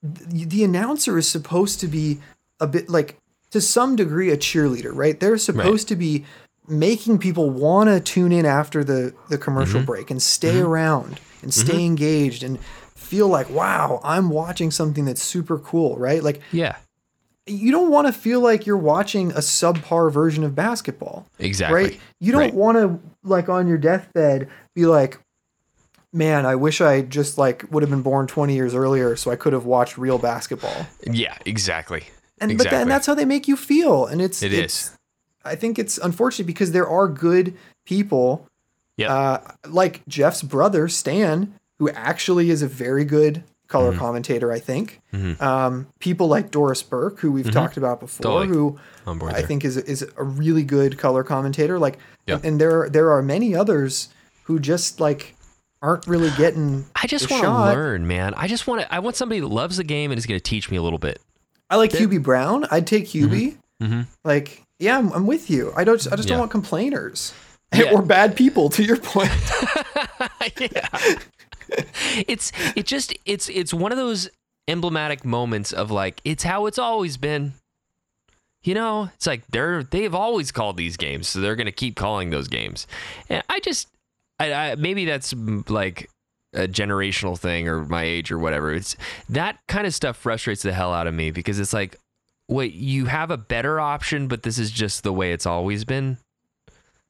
the, the announcer is supposed to be a bit like to some degree a cheerleader, right? They're supposed to be making people want to tune in after the the commercial Mm-hmm. break and stay around and stay engaged and feel like wow i'm watching something that's super cool right like Yeah. you don't want to feel like you're watching a subpar version of basketball Exactly. right you don't Right. want to like on your deathbed be like man i wish i just like would have been born 20 years earlier so i could have watched real basketball Yeah, exactly. And but Exactly. then that's how they make you feel and it's It it's, is. i think it's unfortunate because there are good people Yep. uh, like jeff's brother stan who actually is a very good color Mm-hmm. commentator i think um, people like doris burke who we've talked about before Mm-hmm. Totally. who i there. think is is a really good color commentator like Yeah. and, and there there are many others who just like aren't really getting I just want to learn, man. I just want to. I want somebody that loves the game and is going to teach me a little bit. I like Hubie Brown. I'd take Hubie. Mhm. Like, yeah, I'm, I'm with you. I don't. I just Yeah. don't want complainers Yeah. or bad people. To your point, yeah. it's it just it's it's one of those emblematic moments of like it's how it's always been. You know, it's like they're they've always called these games, so they're gonna keep calling those games. And I just, I, I maybe that's like a generational thing or my age or whatever. It's that kind of stuff frustrates the hell out of me because it's like, wait, you have a better option, but this is just the way it's always been.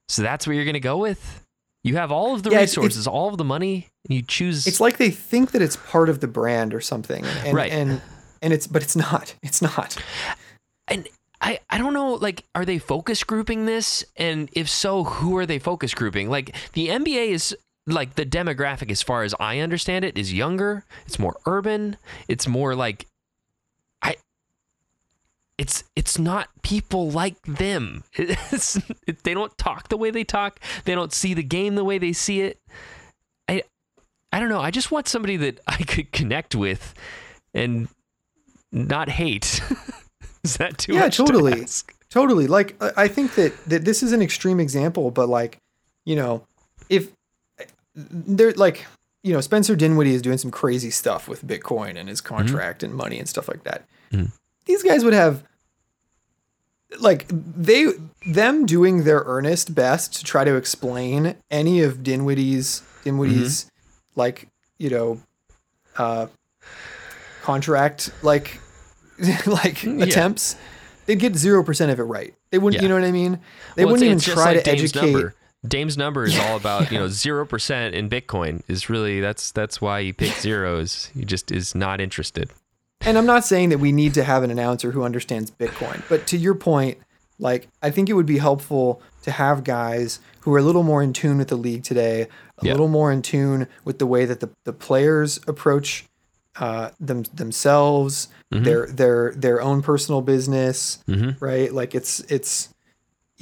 So that's what you're gonna go with. You have all of the Yeah, it's- it's- resources, all of the money, and you choose. it's like they think that it's part of the brand or something, and and, Right. and and it's but it's not. It's not. and I, I don't know like are they focus grouping this and if so who are they focus grouping like the nba is like the demographic as far as i understand it is younger it's more urban it's more like i it's it's not people like them it's, they don't talk the way they talk they don't see the game the way they see it i i don't know i just want somebody that i could connect with and not hate is that too Yeah, much to totally. Totally. Like I I think that that this is an extreme example, but like, you know, if they're like, you know, Spencer Dinwiddie is doing some crazy stuff with Bitcoin and his contract and money and stuff like that. Mhm. These guys would have like they them doing their earnest best to try to explain any of Dinwiddie's Dinwiddie's like, you know, uh contract like like Yeah. attempts, they'd get zero percent of it right. They wouldn't, Yeah. you know what I mean? They Well, wouldn't even try like to Dame's educate. Number. Dame's number is Yeah, all about you know zero percent in Bitcoin is really that's that's why you pick zeros. He just is not interested. And I'm not saying that we need to have an announcer who understands Bitcoin, but to your point, like I think it would be helpful to have guys who are a little more in tune with the league today, a Yeah. little more in tune with the way that the, the players approach uh, them themselves, Mm-hmm. their their their own personal business, Mhm. right? Like it's it's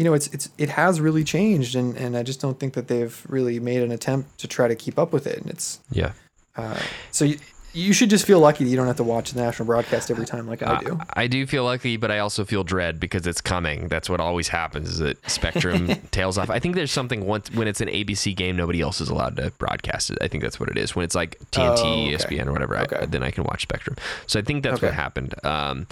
you know it's it's it has really changed, and and I just don't think that they've really made an attempt to try to keep up with it, and it's Yeah. uh, so you, you should just feel lucky that you don't have to watch the national broadcast every time like I do. I do feel lucky, but I also feel dread because it's coming. That's what always happens. Is that Spectrum tails off? I think there's something once when it's an ABC game, nobody else is allowed to broadcast it. I think that's what it is. When it's like TNT, Oh, okay. ESPN, or whatever, I, then I can watch Spectrum. So I think that's what happened. Um,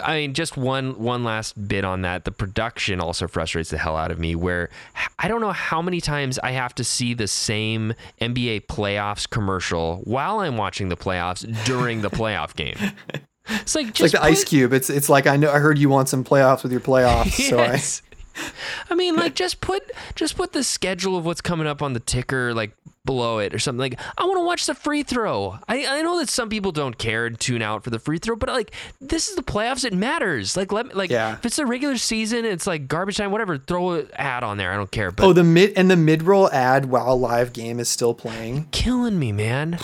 I mean, just one one last bit on that. The production also frustrates the hell out of me. Where I don't know how many times I have to see the same NBA playoffs commercial while I'm watching the playoffs during the playoff game. It's like It's just like the ice cube. It's it's like I know I heard you want some playoffs with your playoffs, so I Yes. I mean, like just put just put the schedule of what's coming up on the ticker like below it or something. Like I want to watch the free throw. I, I know that some people don't care and tune out for the free throw, but like this is the playoffs. It matters. Like let me like Yeah. if it's a regular season, it's like garbage time. Whatever. Throw an ad on there. I don't care. But oh the mid and the mid roll ad while live game is still playing. killing me, man.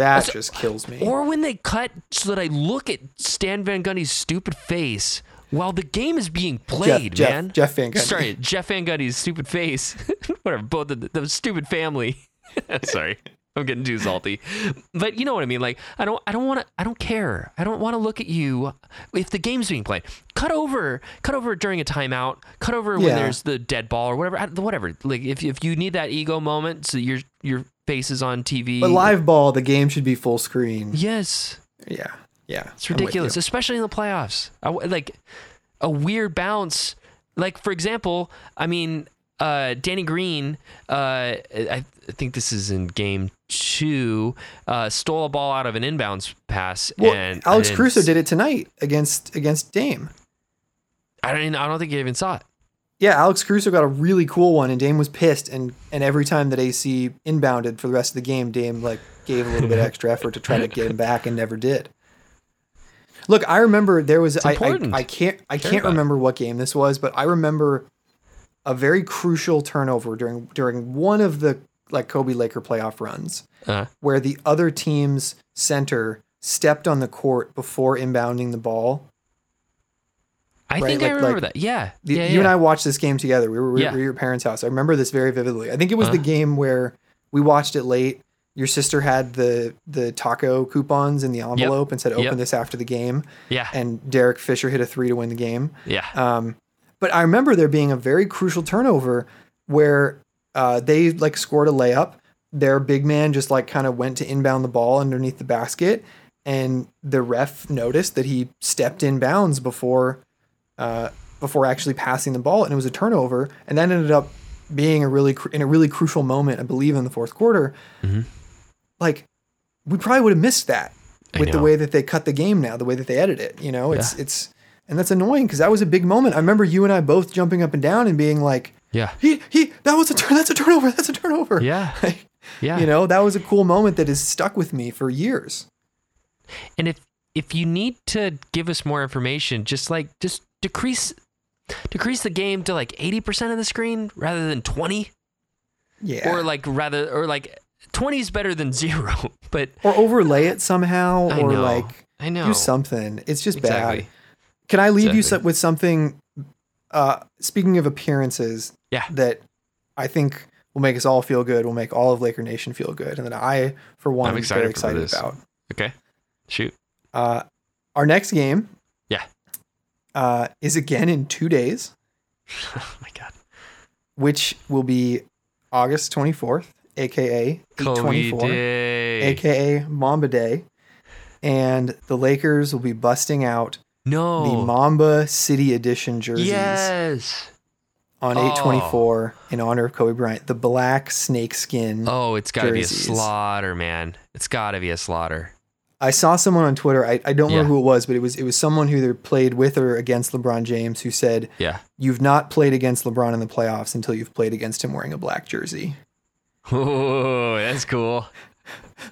That just kills me. Or when they cut so that I look at Stan Van Gundy's stupid face while the game is being played, Jeff- man. Jeff Van Gundy. Sorry, Jeff Van Gundy's stupid face. Whatever, both the, the stupid family. Sorry. I'm getting too salty. But you know what I mean? Like I don't I don't want to I don't care. I don't want to look at you if the game's being played. Cut over cut over during a timeout. Cut over when there's the dead ball or whatever. Whatever. Like if if you need that ego moment so your your face is on TV. But live ball, the game should be full screen. Yes. Yeah. Yeah, It's ridiculous, especially in the playoffs. I like a weird bounce. Like for example, I mean, uh, Danny Green. Uh, I, I think this is in game two. Uh, stole a ball out of an inbounds pass, Well, and Alex Caruso did it tonight against against Dame. I don't. even- I don't think you even saw it. Yeah, Alex Caruso got a really cool one, and Dame was pissed. And and every time that AC inbounded for the rest of the game, Dame like gave a little bit extra effort to try to get him back, and never did. Look, I remember there was I, I important. I can't I Care can't it. remember what game this was, but I remember a very crucial turnover during during one of the like Kobe Laker playoff runs Uh, where the other team's center stepped on the court before inbounding the ball. I Right, think I like- remember like that. Yeah, The- yeah, you and I watched this game together. We were, we Yeah. were at your parents' house. I remember this very vividly. I think it was the Uh-huh. game where we watched it late. Your sister had the the taco coupons in the envelope and said, "Open Yep. this after the game." yeah, And Derek Fisher hit a three to win the game. yeah. Um, but I remember there being a very crucial turnover where uh, they like scored a layup. Their big man just like kind of went to inbound the ball underneath the basket, and the ref noticed that he stepped in bounds before uh, before actually passing the ball, and it was a turnover. And that ended up being a really cru- in a really crucial moment, I believe, in the fourth quarter. Mhm. Like we probably would have missed that with the way that they cut the game now, the way that they edit it. You know, it's it's and that's annoying because that was a big moment. I remember you and I both jumping up and down and being like, yeah, "He he, that was a turn. That's a turnover. That's a turnover." yeah, Like, yeah. You know, that was a cool moment that has stuck with me for years. And if if you need to give us more information, just like just decrease decrease the game to like 80% of the screen rather than 20 Yeah. or like rather or like 20 is better than 0 but or overlay it somehow, I or know. like I know do something. It's just exactly bad. Can I leave you Exactly. so- with something? Uh, speaking of appearances, Yeah. that I think will make us all feel good. Will make all of Laker Nation feel good, and that I, for one, I'm excited very excited this. about. okay shoot Uh, our next game, Yeah. uh, is again in two days, oh my god which will be August 24th, aka Kobe 824, aka Mamba Day, and the Lakers will be busting out the Mamba City Edition jerseys yes on Oh. 824 in honor of Kobe Bryant. The black snakeskin. oh it's got to be a slaughter man it's got to be a slaughter I saw someone on Twitter. I, I don't Yeah. know who it was, but it was it was someone who either played with or against LeBron James who said, yeah "You've not played against LeBron in the playoffs until you've played against him wearing a black jersey." oh that's cool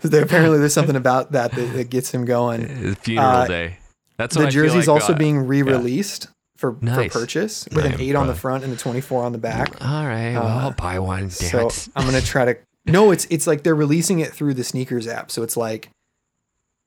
There, apparently, there's something about that, that that gets him going. Funeral Uh, day that's The jersey's like, also uh, being re-released for, Nice. for purchase with an eight on the front and a 24 on the back. all right well Uh, i'll buy one so I'm gonna try to. No, it's it's like they're releasing it through the sneakers app. So it's like,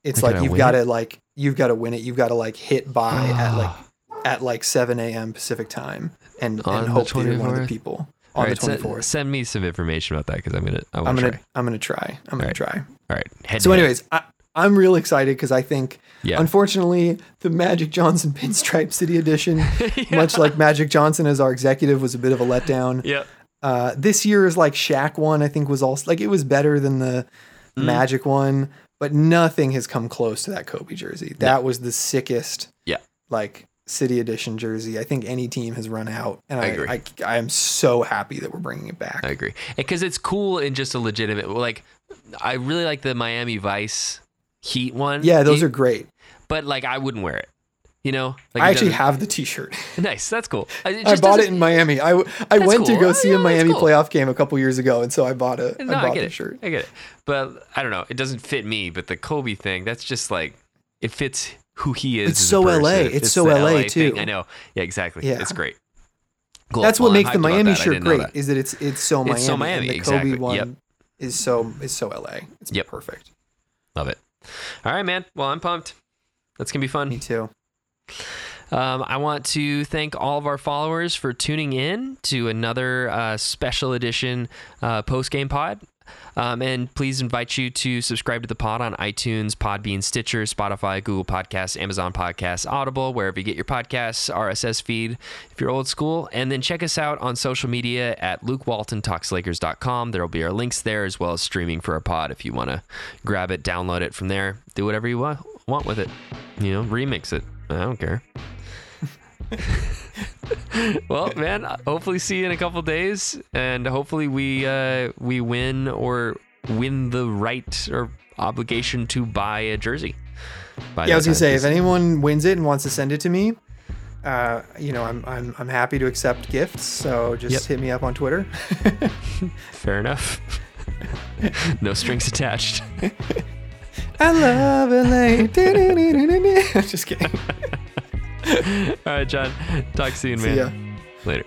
it's Like, like you've got to like you've got to win it. You've got to like hit buy at like Ah. at like 7 a.m. Pacific time and On and hope that you're one of the people All on right, the send- 24th. Send me some information about that because I'm gonna. I I'm gonna try. I'm gonna try. I'm gonna Alright. try. All right. Head So, to head. anyways, I, I'm real excited because I think, Yeah. unfortunately, the Magic Johnson Pinstripe City Edition, much like Magic Johnson as our executive, was a bit of a letdown. Yep. Uh, this year's like Shaq one, I think was also like it was better than the Mm. Magic one, but nothing has come close to that Kobe jersey. That was the sickest, Yeah. like City Edition jersey. I think any team has run out, and I I, agree. I, I am so happy that we're bringing it back. I agree because it's cool and just a legitimate. Like, I really like the Miami Vice Heat one. yeah, those It- are great. But like, I wouldn't wear it. You know. Like, I actually doesn't- have the T-shirt. Nice. That's cool. Uh, it I bought it doesn't- in Miami. I That's went to cool. go Oh, see yeah, a Miami cool. playoff game a couple years ago, and so I bought a No, I I bought get the it. shirt. I get it. But I don't know. It doesn't fit me. But the Kobe thing, that's just like it fits who he is. It's so. LA. It's so the LA thing. too. I know. Yeah, exactly. Yeah. It's great. Cool. That's Well, what I'm makes the Miami shirt great. that. Is that it's it's so Miami. It's so Miami, And the exactly. Kobe one Yep. is so is so LA. It's Yep. perfect. Love it. All right, man. Well, I'm pumped. That's gonna be fun. Me too. Um, I want to thank all of our followers for tuning in to another uh, special edition uh, post game pod. Um, and please invite you to subscribe to the pod on iTunes, Podbean, Stitcher, Spotify, Google Podcasts, Amazon Podcasts, Audible, wherever you get your podcasts, RSS feed if you're old school. And then check us out on social media at LukeWaltonTalksLakers.com. There will be our links there as well as streaming for our pod if you want to grab it, download it from there, do whatever you want, want with it. You know, remix it. I don't care. well, man, hopefully see you in a couple days, and hopefully we uh, we win or win the right or obligation to buy a jersey. by yeah, I was gonna say if anyone wins it and wants to send it to me, uh, you know, I'm I'm I'm happy to accept gifts. So just Yep. hit me up on Twitter. fair enough. no strings attached. I love LA. just kidding. All right, John. Talk soon, See man. ya. Later.